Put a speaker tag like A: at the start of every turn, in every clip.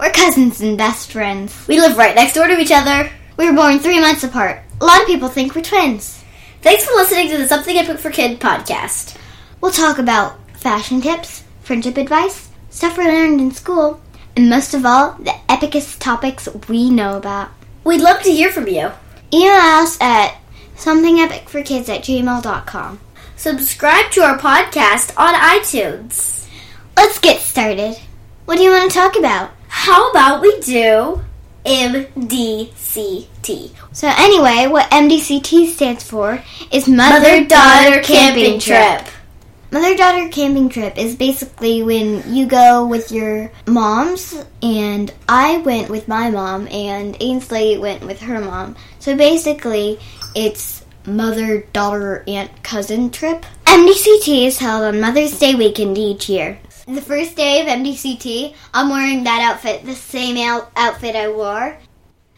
A: We're cousins and best friends.
B: We live right next door to each other.
A: We were born three months apart. A lot of people think we're twins.
B: Thanks for listening to the Something I Epic for Kid podcast.
A: We'll talk about fashion tips, friendship advice, stuff we learned in school, and most of all, the epicest topics we know about.
B: We'd love to hear from you.
A: Email us at somethingepicforkids at gmail.com.
B: Subscribe to our podcast on iTunes.
A: Let's get started. What do you want to talk about?
B: How about we do MDCT?
A: So, anyway, what MDCT stands for is Mother,
B: Daughter Camping Trip.
A: Mother daughter camping trip is basically when you go with your moms, and I went with my mom, and Ainsley went with her mom. So basically, it's mother daughter aunt cousin trip. MDCT is held on Mother's Day weekend each year. The first day of MDCT, I'm wearing that outfit, the same out- outfit I wore.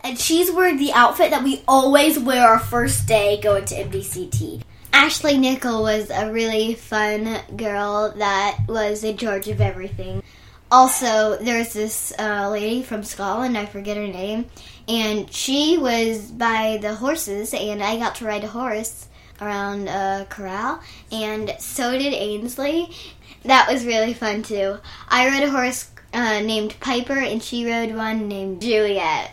B: And she's wearing the outfit that we always wear our first day going to MDCT.
A: Ashley Nickel was a really fun girl that was in charge of everything. Also, there's this uh, lady from Scotland, I forget her name, and she was by the horses, and I got to ride a horse around a corral, and so did Ainsley. That was really fun too. I rode a horse uh, named Piper, and she rode one named Juliet.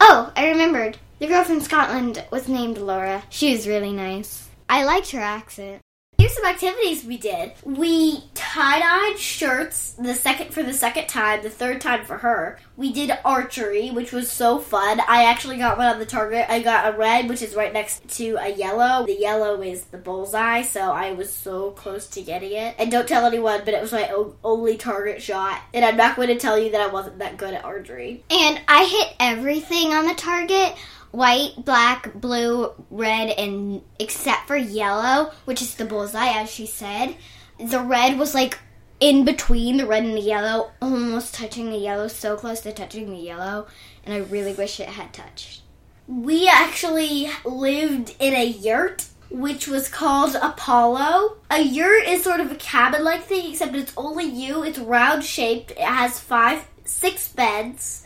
A: Oh, I remembered. The girl from Scotland was named Laura. She was really nice. I liked her accent.
B: Here's some activities we did. We tie-dyed shirts the second for the second time, the third time for her. We did archery, which was so fun. I actually got one on the target. I got a red, which is right next to a yellow. The yellow is the bullseye, so I was so close to getting it. And don't tell anyone, but it was my only target shot. And I'm not going to tell you that I wasn't that good at archery.
A: And I hit everything on the target white, black, blue, red, and except for yellow, which is the bullseye, as she said. The red was like in between the red and the yellow, almost touching the yellow, so close to touching the yellow, and I really wish it had touched.
B: We actually lived in a yurt which was called Apollo. A yurt is sort of a cabin like thing, except it's only you. It's round shaped. It has five, six beds,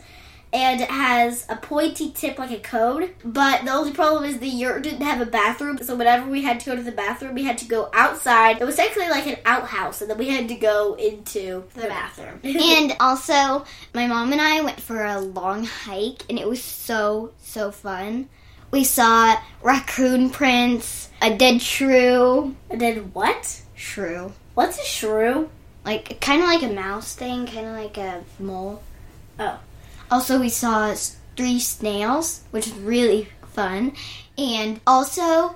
B: and it has a pointy tip like a cone. But the only problem is the yurt didn't have a bathroom, so whenever we had to go to the bathroom, we had to go outside. It was technically like an outhouse, and then we had to go into the bathroom.
A: and also, my mom and I went for a long hike, and it was so, so fun. We saw raccoon prints, a dead shrew.
B: A dead what?
A: Shrew.
B: What's a shrew?
A: Like, kind of like a mouse thing, kind of like a mole.
B: Oh.
A: Also, we saw three snails, which was really fun. And also,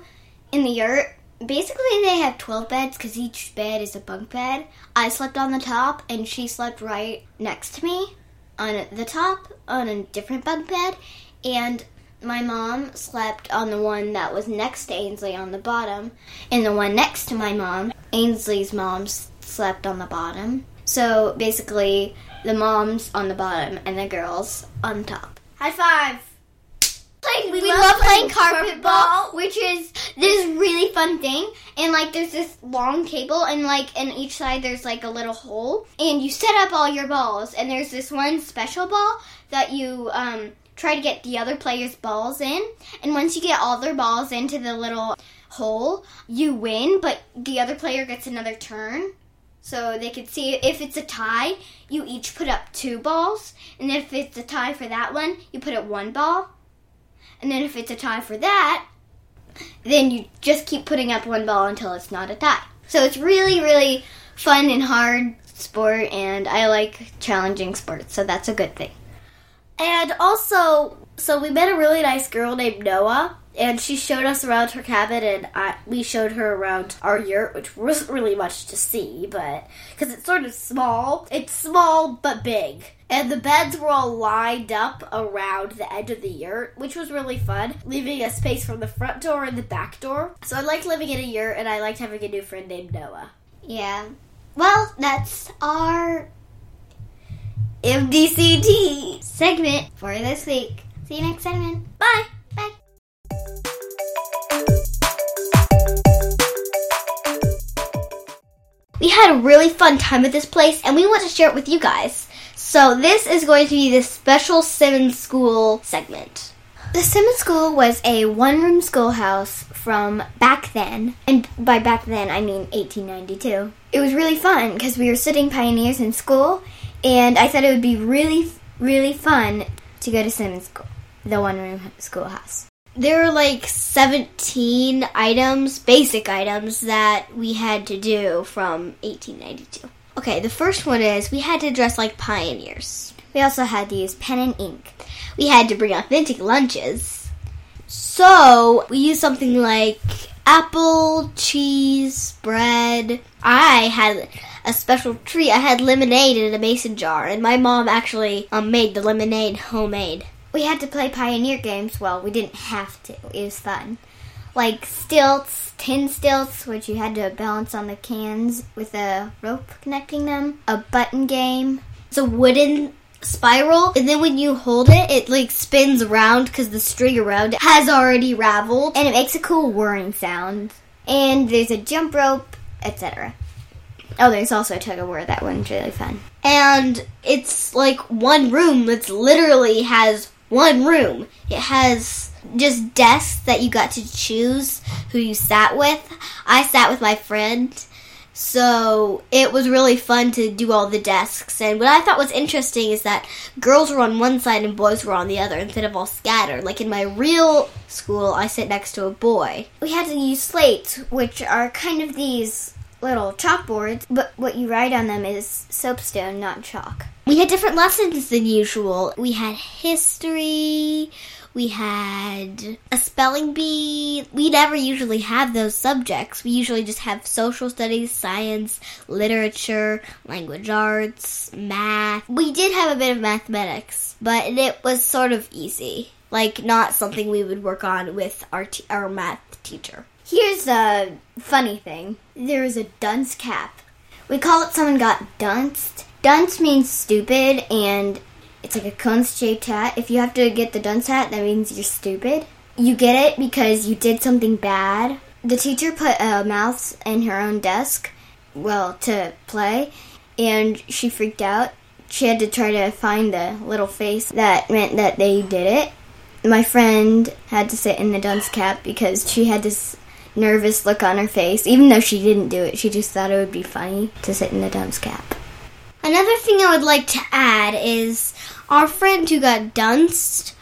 A: in the yurt, basically they have 12 beds because each bed is a bunk bed. I slept on the top, and she slept right next to me on the top on a different bunk bed. And my mom slept on the one that was next to Ainsley on the bottom. And the one next to my mom, Ainsley's mom, slept on the bottom. So basically, the moms on the bottom and the girls on top.
B: High five.
A: We,
B: We
A: love,
B: love
A: playing
B: playing
A: carpet
B: carpet
A: ball,
B: ball.
A: which is this really fun thing. And like, there's this long table, and like, in each side there's like a little hole, and you set up all your balls. And there's this one special ball that you um, try to get the other players' balls in. And once you get all their balls into the little hole, you win. But the other player gets another turn. So they could see if it's a tie, you each put up two balls, and if it's a tie for that one, you put up one ball. And then if it's a tie for that, then you just keep putting up one ball until it's not a tie. So it's really, really fun and hard sport, and I like challenging sports, so that's a good thing.
B: And also, so we met a really nice girl named Noah, and she showed us around her cabin, and I, we showed her around our yurt, which wasn't really much to see, but because it's sort of small, it's small but big. And the beds were all lined up around the edge of the yurt, which was really fun, leaving a space from the front door and the back door. So I liked living in a yurt, and I liked having a new friend named Noah.
A: Yeah. Well, that's our
B: MDCT.
A: segment for this week. See you next segment.
B: Bye.
A: We had a really fun time at this place and we want to share it with you guys. So
B: this is going to be the special Simmons School segment. The Simmons School was a one-room schoolhouse from back then, and by back then I mean 1892. It was really fun because we were sitting pioneers in school, and I thought it would be really, really fun to go to Simmons School, the one-room schoolhouse. There were like 17 items, basic items, that we had to do from 1892. Okay, the first one is we had to dress like pioneers. We also had to use pen and ink. We had to bring authentic lunches. So we used something like apple, cheese, bread. I had a special treat. I had lemonade in a mason jar, and my mom actually um, made the lemonade homemade. We had to play pioneer games. Well, we didn't have to. It was fun. Like stilts, tin stilts, which you had to balance on the cans with a rope connecting them. A button game. It's a wooden spiral, and then when you hold it, it like spins around because the string around it has already raveled, and it makes a cool whirring sound. And there's a jump rope, etc. Oh, there's also a tug of war. That one's really fun. And it's like one room. that's literally has one room. It has just desks that you got to choose who you sat with. I sat with my friend. So it was really fun to do all the desks. And what I thought was interesting is that girls were on one side and boys were on the other instead of all scattered. Like in my real school, I sit next to a boy. We had to use slates, which are kind of these little chalkboards, but what you write on them is soapstone, not chalk. We had different lessons than usual. We had history, we had a spelling bee. We never usually have those subjects. We usually just have social studies, science, literature, language arts, math. We did have a bit of mathematics, but it was sort of easy. Like, not something we would work on with our, t- our math teacher. Here's a funny thing there is a dunce cap. We call it someone got dunced. Dunce means stupid, and it's like a cone shaped hat. If you have to get the dunce hat, that means you're stupid. You get it because you did something bad. The teacher put a mouse in her own desk, well, to play, and she freaked out. She had to try to find the little face that meant that they did it. My friend had to sit in the dunce cap because she had this nervous look on her face. Even though she didn't do it, she just thought it would be funny to sit in the dunce cap. Another thing I would like to add is our friend who got dunced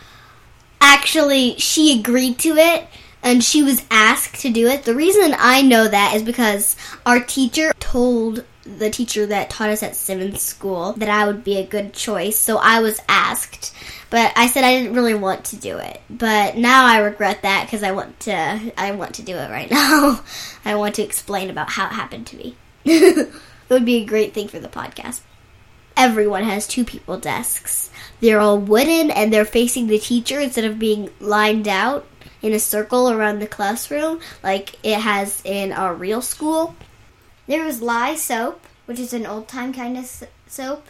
B: actually she agreed to it and she was asked to do it. The reason I know that is because our teacher told the teacher that taught us at Simmons School that I would be a good choice, so I was asked. But I said I didn't really want to do it. But now I regret that because I want to I want to do it right now. I want to explain about how it happened to me. it would be a great thing for the podcast. Everyone has two people desks. They're all wooden and they're facing the teacher instead of being lined out in a circle around the classroom like it has in our real school. There was lye soap, which is an old time kind of soap,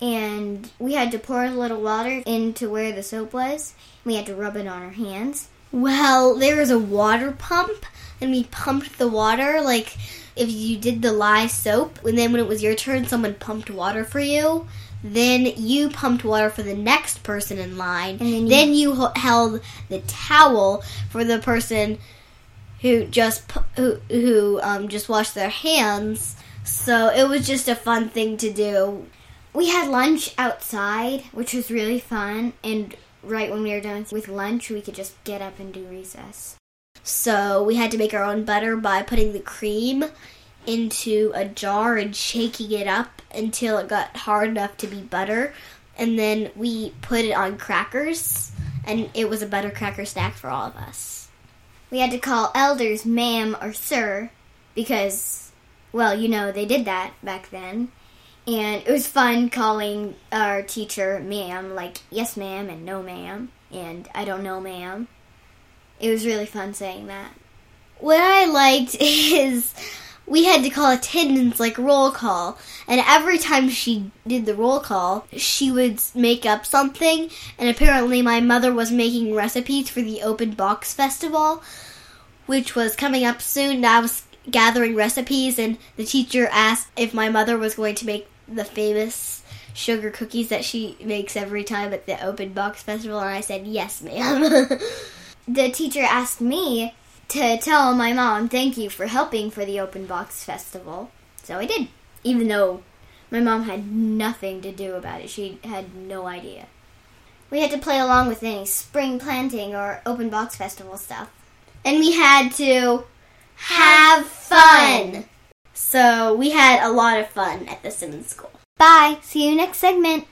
B: and we had to pour a little water into where the soap was. We had to rub it on our hands. Well, there was a water pump, and we pumped the water like if you did the lye soap, and then when it was your turn, someone pumped water for you. Then you pumped water for the next person in line. And then you, then you held the towel for the person who just who who um, just washed their hands. So it was just a fun thing to do. We had lunch outside, which was really fun. And right when we were done with lunch, we could just get up and do recess. So we had to make our own butter by putting the cream into a jar and shaking it up until it got hard enough to be butter. And then we put it on crackers, and it was a butter cracker snack for all of us. We had to call elders ma'am or sir because, well, you know, they did that back then. And it was fun calling our teacher ma'am, like yes ma'am and no ma'am, and I don't know ma'am. It was really fun saying that. What I liked is we had to call attendance like roll call. And every time she did the roll call, she would make up something. And apparently, my mother was making recipes for the Open Box Festival, which was coming up soon. And I was gathering recipes, and the teacher asked if my mother was going to make the famous sugar cookies that she makes every time at the open box festival? And I said, Yes, ma'am.
A: the teacher asked me to tell my mom thank you for helping for the open box festival. So I did, even though my mom had nothing to do about it. She had no idea. We had to play along with any spring planting or open box festival stuff. And we had to have fun.
B: So we had a lot of fun at the Simmons School.
A: Bye. See you next segment.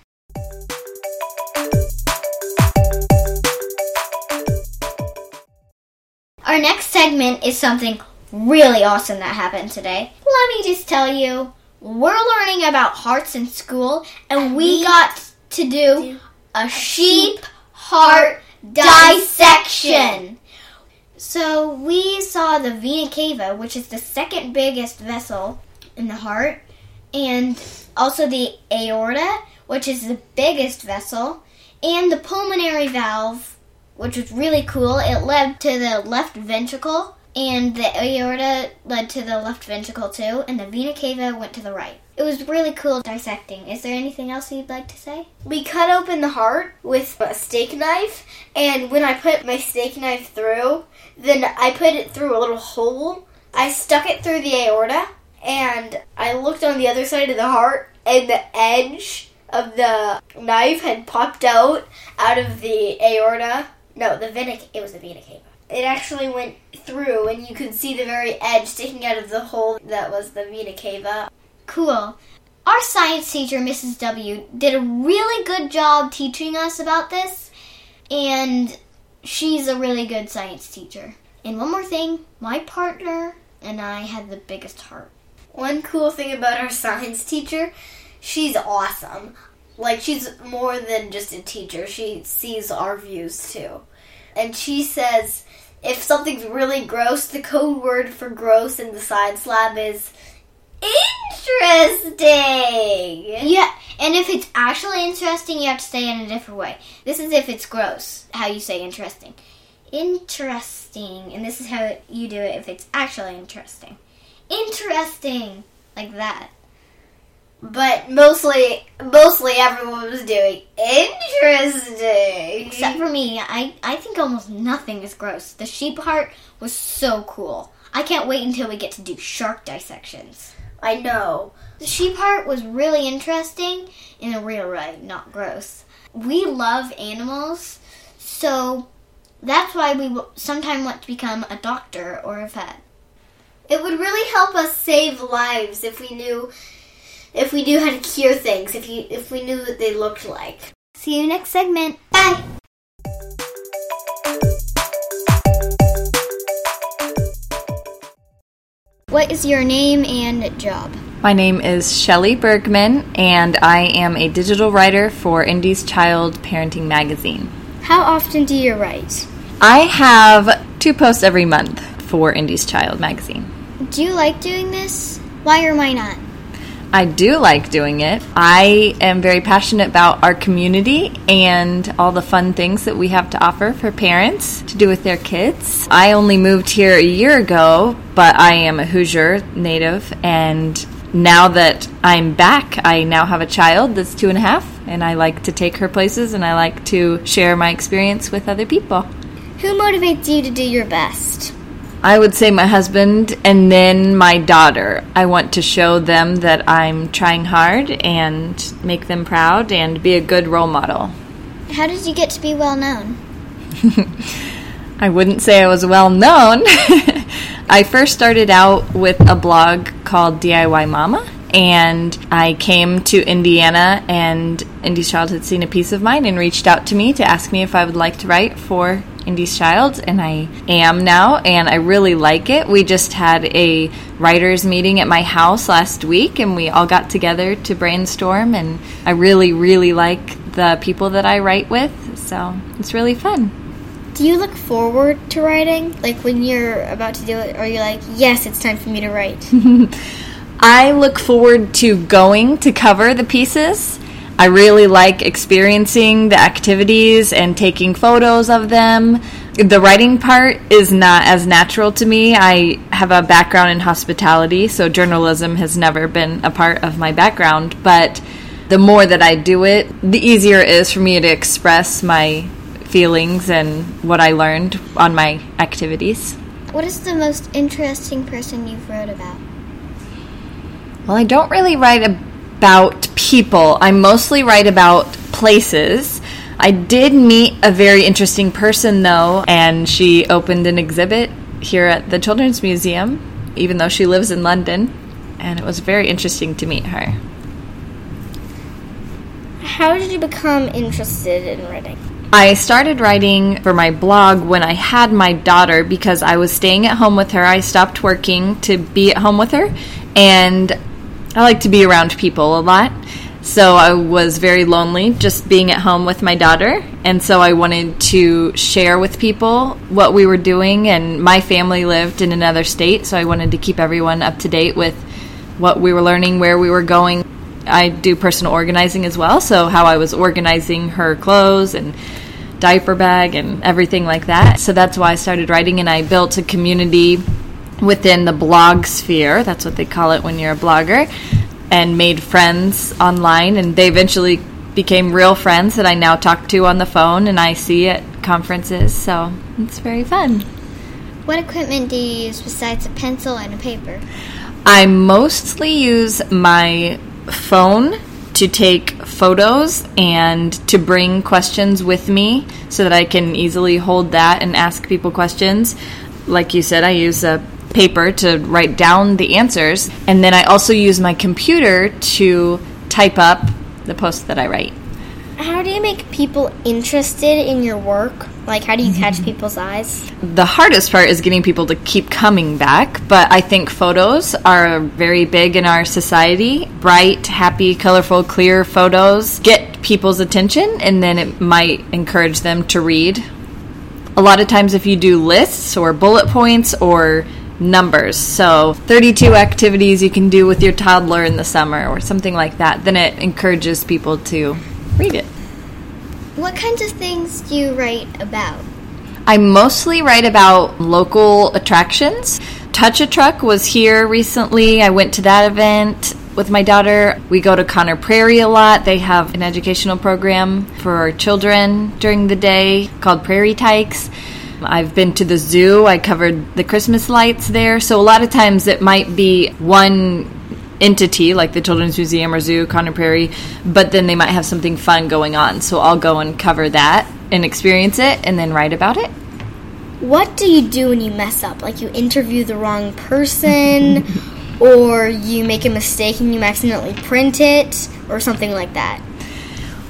A: Our next segment is something really awesome that happened today. Let me just tell you, we're learning about hearts in school, and we got to do a sheep heart dissection. So we saw the vena cava, which is the second biggest vessel in the heart, and also the aorta, which is the biggest vessel, and the pulmonary valve, which was really cool. It led to the left ventricle, and the aorta led to the left ventricle too, and the vena cava went to the right. It was really cool dissecting. Is there anything else you'd like to say?
B: We cut open the heart with a steak knife, and when I put my steak knife through, then I put it through a little hole. I stuck it through the aorta, and I looked on the other side of the heart, and the edge of the knife had popped out out of the aorta. No, the vena. It was the vena cava. It actually went through, and you could see the very edge sticking out of the hole that was the vena cava.
A: Cool. Our science teacher, Mrs. W, did a really good job teaching us about this, and she's a really good science teacher. And one more thing, my partner and I had the biggest heart.
B: One cool thing about our science teacher, she's awesome. Like, she's more than just a teacher, she sees our views too. And she says if something's really gross, the code word for gross in the science lab is interesting.
A: Yeah, and if it's actually interesting, you have to say it in a different way. This is if it's gross, how you say interesting. Interesting, and this is how you do it if it's actually interesting. Interesting, like that.
B: But mostly, mostly everyone was doing interesting.
A: Except for me, I, I think almost nothing is gross. The sheep heart was so cool. I can't wait until we get to do shark dissections.
B: I know.
A: The sheep heart was really interesting in a real way, not gross. We love animals, so that's why we sometimes want to become a doctor or a vet.
B: It would really help us save lives if we knew if we knew how to cure things, if you if we knew what they looked like.
A: See you next segment. Bye. What is your name and job?
C: My name is Shelly Bergman, and I am a digital writer for Indy's Child Parenting Magazine.
A: How often do you write?
C: I have two posts every month for Indy's Child Magazine.
A: Do you like doing this? Why or why not?
C: I do like doing it. I am very passionate about our community and all the fun things that we have to offer for parents to do with their kids. I only moved here a year ago, but I am a Hoosier native, and now that I'm back, I now have a child that's two and a half, and I like to take her places and I like to share my experience with other people.
A: Who motivates you to do your best?
C: I would say my husband and then my daughter. I want to show them that I'm trying hard and make them proud and be a good role model.
A: How did you get to be well known?
C: I wouldn't say I was well known. I first started out with a blog called DIY Mama, and I came to Indiana, and Indy's Child had seen a piece of mine and reached out to me to ask me if I would like to write for Indy's Child, and I am now, and I really like it. We just had a writers' meeting at my house last week, and we all got together to brainstorm, and I really, really like the people that I write with, so it's really fun.
A: Do you look forward to writing? Like when you're about to do it, or you're like, yes, it's time for me to write?
C: I look forward to going to cover the pieces. I really like experiencing the activities and taking photos of them. The writing part is not as natural to me. I have a background in hospitality, so journalism has never been a part of my background, but the more that I do it, the easier it is for me to express my feelings and what I learned on my activities.
A: What is the most interesting person you've wrote about?
C: Well, I don't really write about people. I mostly write about places. I did meet a very interesting person though, and she opened an exhibit here at the Children's Museum, even though she lives in London, and it was very interesting to meet her.
B: How did you become interested in writing?
C: I started writing for my blog when I had my daughter because I was staying at home with her. I stopped working to be at home with her, and I like to be around people a lot. So I was very lonely just being at home with my daughter. And so I wanted to share with people what we were doing. And my family lived in another state. So I wanted to keep everyone up to date with what we were learning, where we were going. I do personal organizing as well. So how I was organizing her clothes and diaper bag and everything like that. So that's why I started writing. And I built a community within the blog sphere. That's what they call it when you're a blogger and made friends online, and they eventually became real friends that I now talk to on the phone and I see at conferences. So it's very fun.
A: What equipment do you use besides a pencil and a paper?
C: I mostly use my phone to take photos and to bring questions with me so that I can easily hold that and ask people questions. Like you said, I use a paper to write down the answers, and then I also use my computer to type up the posts that I write.
B: How do you make people interested in your work? Like, how do you catch mm-hmm. people's eyes?
C: The hardest part is getting people to keep coming back, but I think photos are very big in our society. Bright, happy, colorful, clear photos get people's attention, and then it might encourage them to read. A lot of times, if you do lists or bullet points or numbers. So 32 activities you can do with your toddler in the summer or something like that. Then it encourages people to read it.
A: What kinds of things do you write about?
C: I mostly write about local attractions. Touch a Truck was here recently. I went to that event with my daughter. We go to Conner Prairie a lot. They have an educational program for children during the day called Prairie Tykes. I've been to the zoo. I covered the Christmas lights there. So a lot of times it might be one entity like the Children's Museum or Zoo, Conner Prairie, but then they might have something fun going on. So I'll go and cover that and experience it and then write about it.
B: What do you do when you mess up? Like you interview the wrong person or you make a mistake and you accidentally print it or something like that?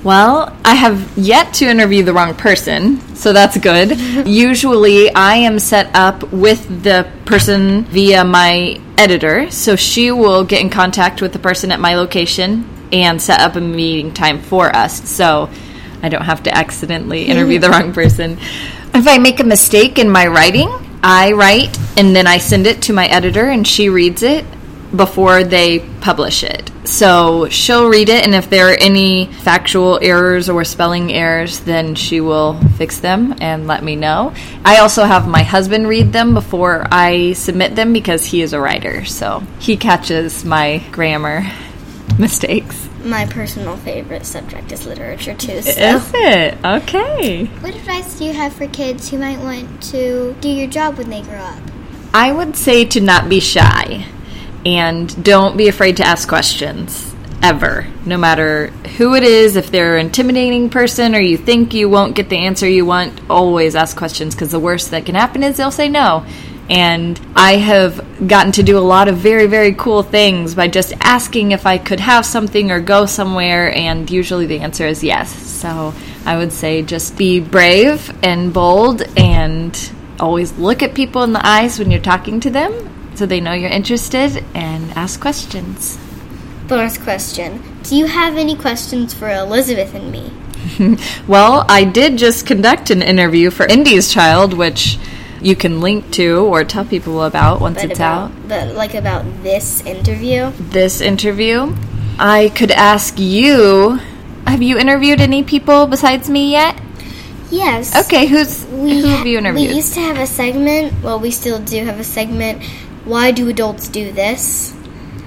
C: Well, I have yet to interview the wrong person, so that's good. Usually, I am set up with the person via my editor, so she will get in contact with the person at my location and set up a meeting time for us, so I don't have to accidentally interview the wrong person. If I make a mistake in my writing, I write and then I send it to my editor, and she reads it before they publish it. So she'll read it, and if there are any factual errors or spelling errors, then she will fix them and let me know. I also have my husband read them before I submit them because he is a writer, so he catches my grammar mistakes.
B: My personal favorite subject is literature too. So.
C: Is it? Okay.
A: What advice do you have for kids who might want to do your job when they grow up?
C: I would say to not be shy and don't be afraid to ask questions ever no matter who it is if they're an intimidating person or you think you won't get the answer you want always ask questions because the worst that can happen is they'll say no and I have gotten to do a lot of very, very cool things by just asking if I could have something or go somewhere, and usually the answer is yes. So I would say just be brave and bold and always look at people in the eyes when you're talking to them so they know you're interested and ask questions.
B: Bonus question Do you have any questions for Elizabeth and me?
C: well, I did just conduct an interview for Indy's Child, which you can link to or tell people about once
B: But
C: it's
B: about,
C: out.
B: But like about this interview?
C: This interview, I could ask you have you interviewed any people besides me yet?
B: Yes.
C: Okay, who's who have you interviewed?
B: We used to have a segment. Well, we still do have a segment. Why do adults do this?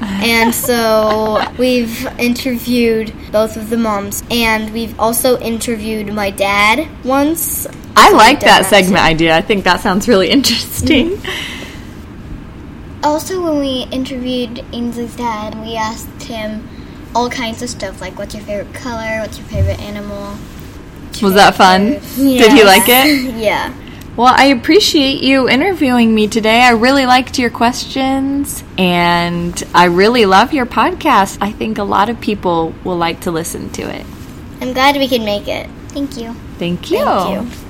B: Uh.
A: And so we've interviewed both of the moms, and we've also interviewed my dad once.
C: I
A: So
C: like that
A: too.
C: segment idea. I think that sounds really interesting. Mm-hmm.
A: Also, when we interviewed Ainsley's dad, we asked him all kinds of stuff like what's your favorite color, what's your favorite animal. what's your
C: Was that fun? Did he like it?
A: yeah.
C: Well, I appreciate you interviewing me today. I really liked your questions and I really love your podcast. I think a lot of people will like to listen to it.
A: I'm glad we could make it. Thank you.
C: Thank you.
A: Thank you.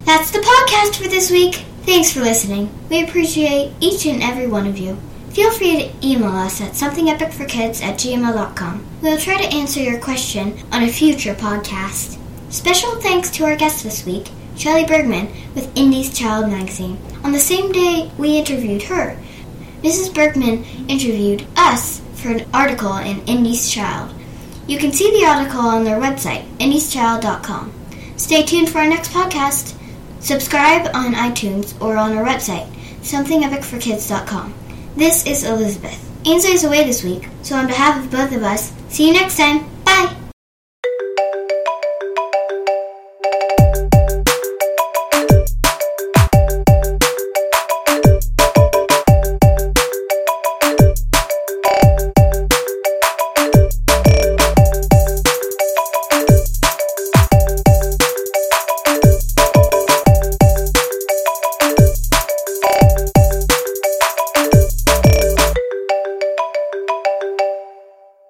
A: That's the podcast for this week. Thanks for listening. We appreciate each and every one of you. Feel free to email us at somethingepicforkids at gmail.com. We'll try to answer your question on a future podcast. Special thanks to our guest this week, Shelley Bergman with Indy's Child magazine. On the same day we interviewed her, Mrs. Bergman interviewed us for an article in Indy's Child. You can see the article on their website, indyschild.com. Stay tuned for our next podcast. Subscribe on iTunes or on our website, somethingepicforkids.com. This is Elizabeth. Ainsley is away this week, so on behalf of both of us, see you next time.